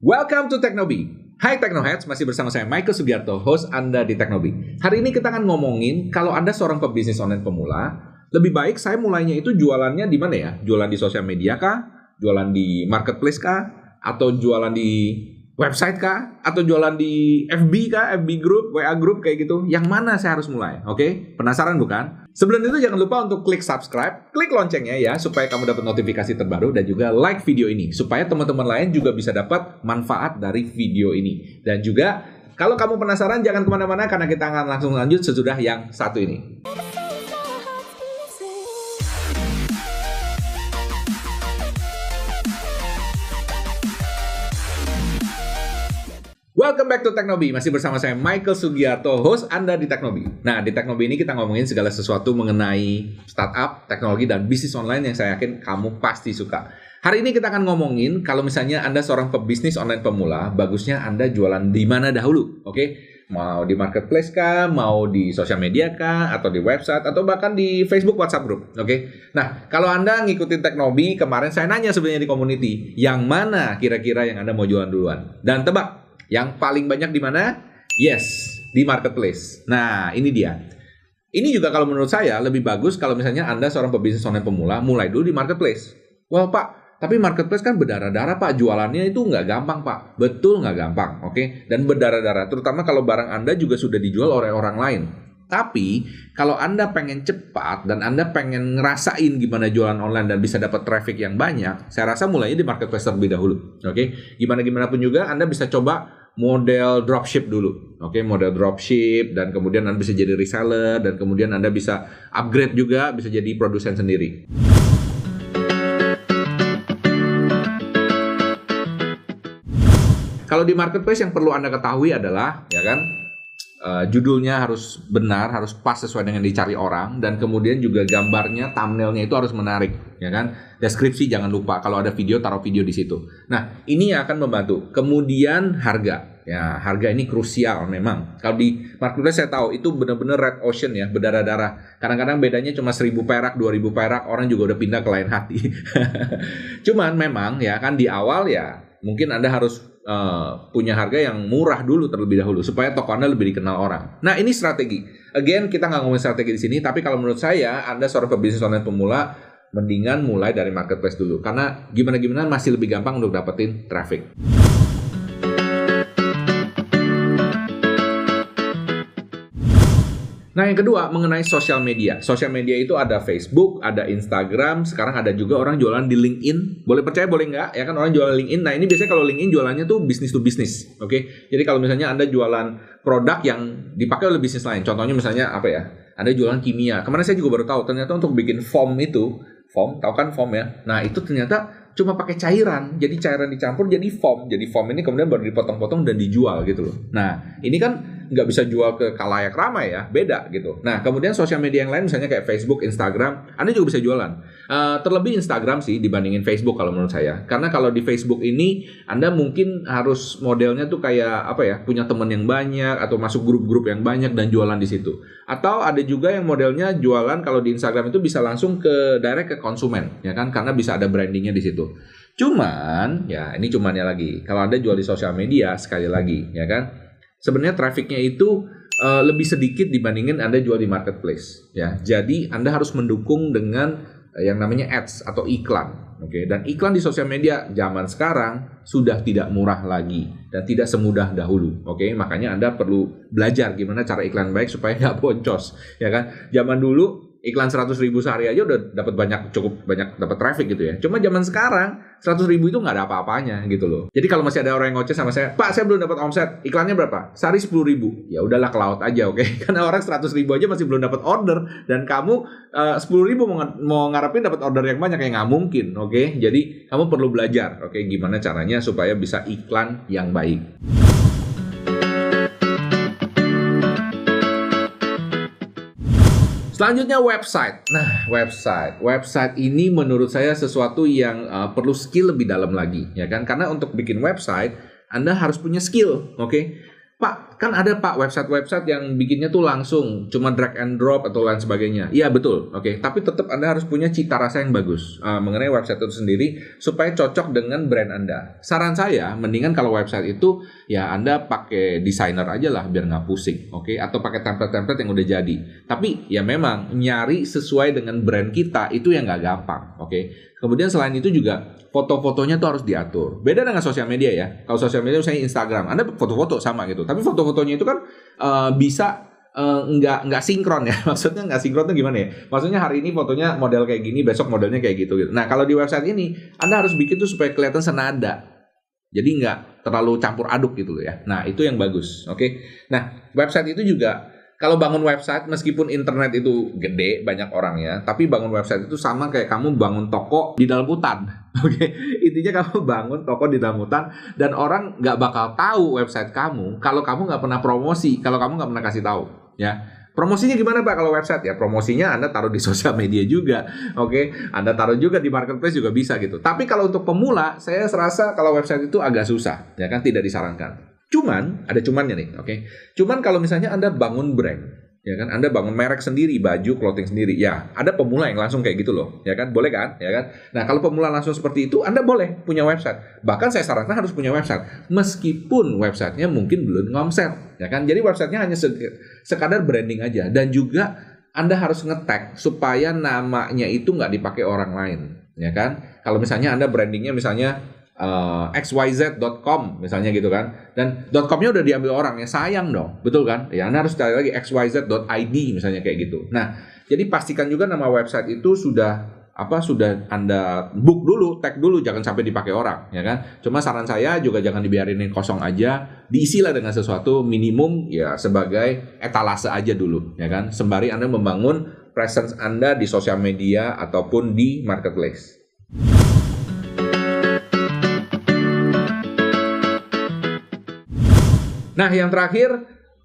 Welcome to Teknobi. Hai Teknoheads, masih bersama saya Michael Sugiarto, host Anda di Teknobi. Hari ini kita akan ngomongin kalau Anda seorang pebisnis online pemula, lebih baik saya mulainya itu jualannya di mana ya? Jualan di sosial media kah? Jualan di marketplace kah? Atau jualan di website kah? Atau jualan di FB kah? FB group, WA group kayak gitu? Yang mana saya harus mulai? Oke? Penasaran bukan? Sebelum itu jangan lupa untuk klik subscribe, klik loncengnya ya supaya kamu dapat notifikasi terbaru dan juga like video ini supaya teman-teman lain juga bisa dapat manfaat dari video ini. Dan juga kalau kamu penasaran jangan ke mana-mana karena kita akan langsung lanjut sesudah yang satu ini. Welcome back to Teknobi. Masih bersama saya Michael Sugiarto, host Anda di Teknobi. Nah, di Teknobi ini kita ngomongin segala sesuatu mengenai startup, teknologi, dan bisnis online yang saya yakin kamu pasti suka. Hari ini kita akan ngomongin kalau misalnya Anda seorang pebisnis online pemula, bagusnya Anda jualan di mana dahulu, oke? Okay? Mau di marketplace kah, mau di sosial media kah, atau di website, atau bahkan di Facebook WhatsApp group, oke? Okay? Nah, kalau Anda ngikutin Teknobi, kemarin saya nanya sebenarnya di community, yang mana kira-kira yang Anda mau jualan duluan? Dan tebak, yang paling banyak di mana? Yes, di marketplace. Nah, ini dia. Ini juga kalau menurut saya lebih bagus kalau misalnya Anda seorang pebisnis online pemula mulai dulu di marketplace. Well, Pak, tapi marketplace kan berdarah-darah, Pak. Jualannya itu nggak gampang, Pak. Betul nggak gampang, oke? Okay? Dan berdarah-darah, terutama kalau barang Anda juga sudah dijual oleh orang lain. Tapi kalau Anda pengen cepat dan Anda pengen ngerasain gimana jualan online dan bisa dapat traffic yang banyak, saya rasa mulainya di marketplace terlebih dahulu. Oke, okay? gimana gimana pun juga Anda bisa coba model dropship dulu. Oke, okay, model dropship dan kemudian Anda bisa jadi reseller dan kemudian Anda bisa upgrade juga bisa jadi produsen sendiri. Kalau di marketplace yang perlu Anda ketahui adalah ya kan uh, judulnya harus benar, harus pas sesuai dengan dicari orang dan kemudian juga gambarnya, thumbnailnya itu harus menarik, ya kan? Deskripsi jangan lupa kalau ada video taruh video di situ. Nah, ini yang akan membantu. Kemudian harga. Ya, harga ini krusial memang. Kalau di marketplace saya tahu itu benar-benar red ocean ya, berdarah-darah. Kadang-kadang bedanya cuma 1000 perak, 2000 perak, orang juga udah pindah ke lain hati. Cuman memang ya kan di awal ya mungkin Anda harus uh, punya harga yang murah dulu terlebih dahulu supaya toko Anda lebih dikenal orang. Nah, ini strategi. Again, kita nggak ngomongin strategi di sini, tapi kalau menurut saya Anda seorang pebisnis online pemula mendingan mulai dari marketplace dulu karena gimana gimana masih lebih gampang untuk dapetin traffic. Nah, yang kedua mengenai sosial media. Sosial media itu ada Facebook, ada Instagram, sekarang ada juga orang jualan di LinkedIn. Boleh percaya, boleh nggak? Ya kan orang jualan LinkedIn. Nah, ini biasanya kalau LinkedIn jualannya tuh bisnis to bisnis. Oke. Okay? Jadi kalau misalnya Anda jualan produk yang dipakai oleh bisnis lain. Contohnya misalnya apa ya? Anda jualan kimia. Kemarin saya juga baru tahu ternyata untuk bikin foam itu, foam, tahu kan foam ya? Nah, itu ternyata cuma pakai cairan. Jadi cairan dicampur jadi foam. Jadi foam ini kemudian baru dipotong-potong dan dijual gitu loh. Nah, ini kan nggak bisa jual ke kalayak ramai ya, beda gitu. Nah, kemudian sosial media yang lain misalnya kayak Facebook, Instagram, Anda juga bisa jualan. Uh, terlebih Instagram sih dibandingin Facebook kalau menurut saya. Karena kalau di Facebook ini Anda mungkin harus modelnya tuh kayak apa ya, punya teman yang banyak atau masuk grup-grup yang banyak dan jualan di situ. Atau ada juga yang modelnya jualan kalau di Instagram itu bisa langsung ke direct ke konsumen, ya kan? Karena bisa ada brandingnya di situ. Cuman, ya ini cumannya lagi. Kalau Anda jual di sosial media sekali lagi, ya kan? Sebenarnya trafficnya itu uh, lebih sedikit dibandingin Anda jual di marketplace ya. Jadi Anda harus mendukung dengan uh, yang namanya ads atau iklan. Oke, okay? dan iklan di sosial media zaman sekarang sudah tidak murah lagi dan tidak semudah dahulu. Oke, okay? makanya Anda perlu belajar gimana cara iklan baik supaya nggak boncos, ya kan? Zaman dulu iklan 100 ribu sehari aja udah dapat banyak cukup banyak dapat traffic gitu ya. Cuma zaman sekarang 100 ribu itu nggak ada apa-apanya gitu loh. Jadi kalau masih ada orang yang ngoceh sama saya, Pak saya belum dapat omset, iklannya berapa? Sehari 10 ribu. Ya udahlah ke laut aja oke. Okay? Karena orang 100 ribu aja masih belum dapat order dan kamu eh, sepuluh ribu mau, mau ngarepin dapat order yang banyak kayak nggak mungkin oke. Okay? Jadi kamu perlu belajar oke okay? gimana caranya supaya bisa iklan yang baik. Selanjutnya website. Nah, website. Website ini menurut saya sesuatu yang uh, perlu skill lebih dalam lagi, ya kan? Karena untuk bikin website, Anda harus punya skill, oke? Okay? Pak, kan ada Pak website-website yang bikinnya tuh langsung, cuma drag and drop atau lain sebagainya. Iya betul, oke. Okay. Tapi tetap Anda harus punya cita rasa yang bagus uh, mengenai website itu sendiri supaya cocok dengan brand Anda. Saran saya, mendingan kalau website itu ya Anda pakai desainer aja lah biar nggak pusing, oke? Okay? Atau pakai template-template yang udah jadi. Tapi ya memang nyari sesuai dengan brand kita itu yang nggak gampang, oke? Okay? Kemudian selain itu juga foto-fotonya tuh harus diatur. Beda dengan sosial media ya. Kalau sosial media misalnya Instagram, Anda foto-foto sama gitu. Tapi foto-fotonya itu kan uh, bisa uh, nggak nggak sinkron ya. Maksudnya nggak sinkron tuh gimana ya? Maksudnya hari ini fotonya model kayak gini, besok modelnya kayak gitu gitu. Nah kalau di website ini, Anda harus bikin tuh supaya kelihatan senada. Jadi nggak terlalu campur aduk gitu loh ya. Nah itu yang bagus, oke? Okay? Nah website itu juga kalau bangun website meskipun internet itu gede banyak orangnya tapi bangun website itu sama kayak kamu bangun toko di dalam hutan oke okay? intinya kamu bangun toko di dalam hutan dan orang nggak bakal tahu website kamu kalau kamu nggak pernah promosi kalau kamu nggak pernah kasih tahu ya Promosinya gimana Pak kalau website ya? Promosinya Anda taruh di sosial media juga. Oke, okay? Anda taruh juga di marketplace juga bisa gitu. Tapi kalau untuk pemula, saya serasa kalau website itu agak susah, ya kan tidak disarankan. Cuman ada cumannya nih, oke. Okay? Cuman kalau misalnya Anda bangun brand, ya kan Anda bangun merek sendiri, baju, clothing sendiri, ya ada pemula yang langsung kayak gitu loh, ya kan? Boleh kan? Ya kan? Nah, kalau pemula langsung seperti itu, Anda boleh punya website. Bahkan saya sarankan harus punya website, meskipun websitenya mungkin belum ngomset, ya kan? Jadi websitenya hanya sekadar branding aja dan juga anda harus ngetek supaya namanya itu nggak dipakai orang lain, ya kan? Kalau misalnya Anda brandingnya misalnya uh, xyz.com misalnya gitu kan. Dan .com-nya udah diambil orang ya sayang dong. Betul kan? Ya anda harus cari lagi xyz.id misalnya kayak gitu. Nah jadi pastikan juga nama website itu sudah apa sudah anda book dulu tag dulu jangan sampai dipakai orang ya kan? Cuma saran saya juga jangan dibiarin kosong aja. Diisilah dengan sesuatu minimum ya sebagai etalase aja dulu ya kan? Sembari anda membangun presence anda di sosial media ataupun di marketplace Nah, yang terakhir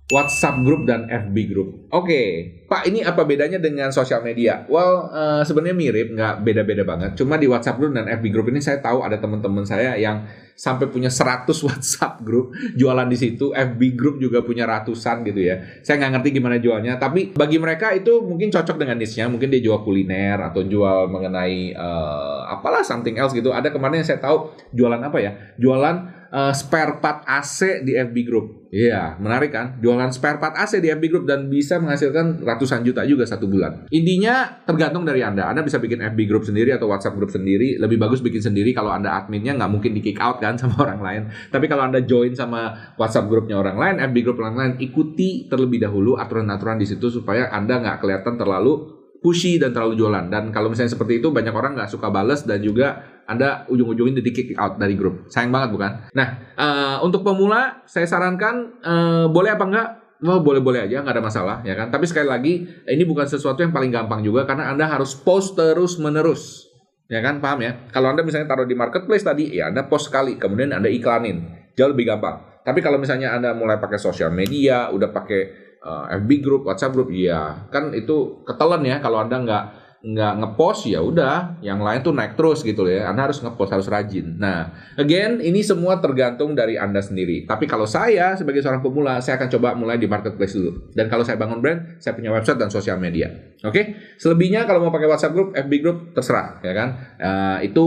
WhatsApp group dan FB group. Oke, okay. Pak, ini apa bedanya dengan sosial media? Well, uh, sebenarnya mirip, nggak beda-beda banget. Cuma di WhatsApp group dan FB group ini saya tahu ada teman-teman saya yang sampai punya 100 WhatsApp group jualan di situ, FB group juga punya ratusan gitu ya. Saya nggak ngerti gimana jualnya, tapi bagi mereka itu mungkin cocok dengan niche-nya. Mungkin dia jual kuliner atau jual mengenai uh, apalah something else gitu. Ada kemarin yang saya tahu jualan apa ya? Jualan uh, spare part AC di FB Group. Iya, yeah, menarik kan? Jualan spare part AC di FB Group dan bisa menghasilkan ratusan juta juga satu bulan. Intinya tergantung dari Anda. Anda bisa bikin FB Group sendiri atau WhatsApp Group sendiri. Lebih bagus bikin sendiri kalau Anda adminnya nggak mungkin di kick out kan sama orang lain. Tapi kalau Anda join sama WhatsApp grupnya orang lain, FB Group orang lain, ikuti terlebih dahulu aturan-aturan di situ supaya Anda nggak kelihatan terlalu pushy dan terlalu jualan. Dan kalau misalnya seperti itu banyak orang nggak suka bales dan juga anda ujung-ujungnya di kick out dari grup. Sayang banget bukan? Nah, uh, untuk pemula saya sarankan uh, boleh apa enggak? Oh, boleh-boleh aja, nggak ada masalah, ya kan? Tapi sekali lagi, ini bukan sesuatu yang paling gampang juga karena Anda harus post terus-menerus. Ya kan, paham ya? Kalau Anda misalnya taruh di marketplace tadi, ya Anda post sekali, kemudian Anda iklanin. Jauh lebih gampang. Tapi kalau misalnya Anda mulai pakai sosial media, udah pakai uh, eh, FB group, WhatsApp group, ya kan itu ketelan ya kalau Anda nggak nggak ngepost ya udah. Yang lain tuh naik terus gitu ya. Anda harus ngepost harus rajin. Nah again ini semua tergantung dari anda sendiri. Tapi kalau saya sebagai seorang pemula saya akan coba mulai di marketplace dulu. Dan kalau saya bangun brand saya punya website dan sosial media. Oke? Okay? selebihnya kalau mau pakai WhatsApp group FB group terserah ya kan? Uh, itu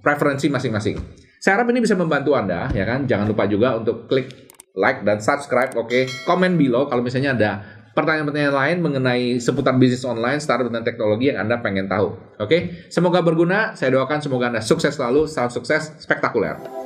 preferensi masing-masing. Saya harap ini bisa membantu anda ya kan? Jangan lupa juga untuk klik like dan subscribe oke? Okay? komen below kalau misalnya ada pertanyaan-pertanyaan lain mengenai seputar bisnis online, startup dan teknologi yang Anda pengen tahu. Oke, semoga berguna. Saya doakan semoga Anda sukses selalu, salam sukses, spektakuler.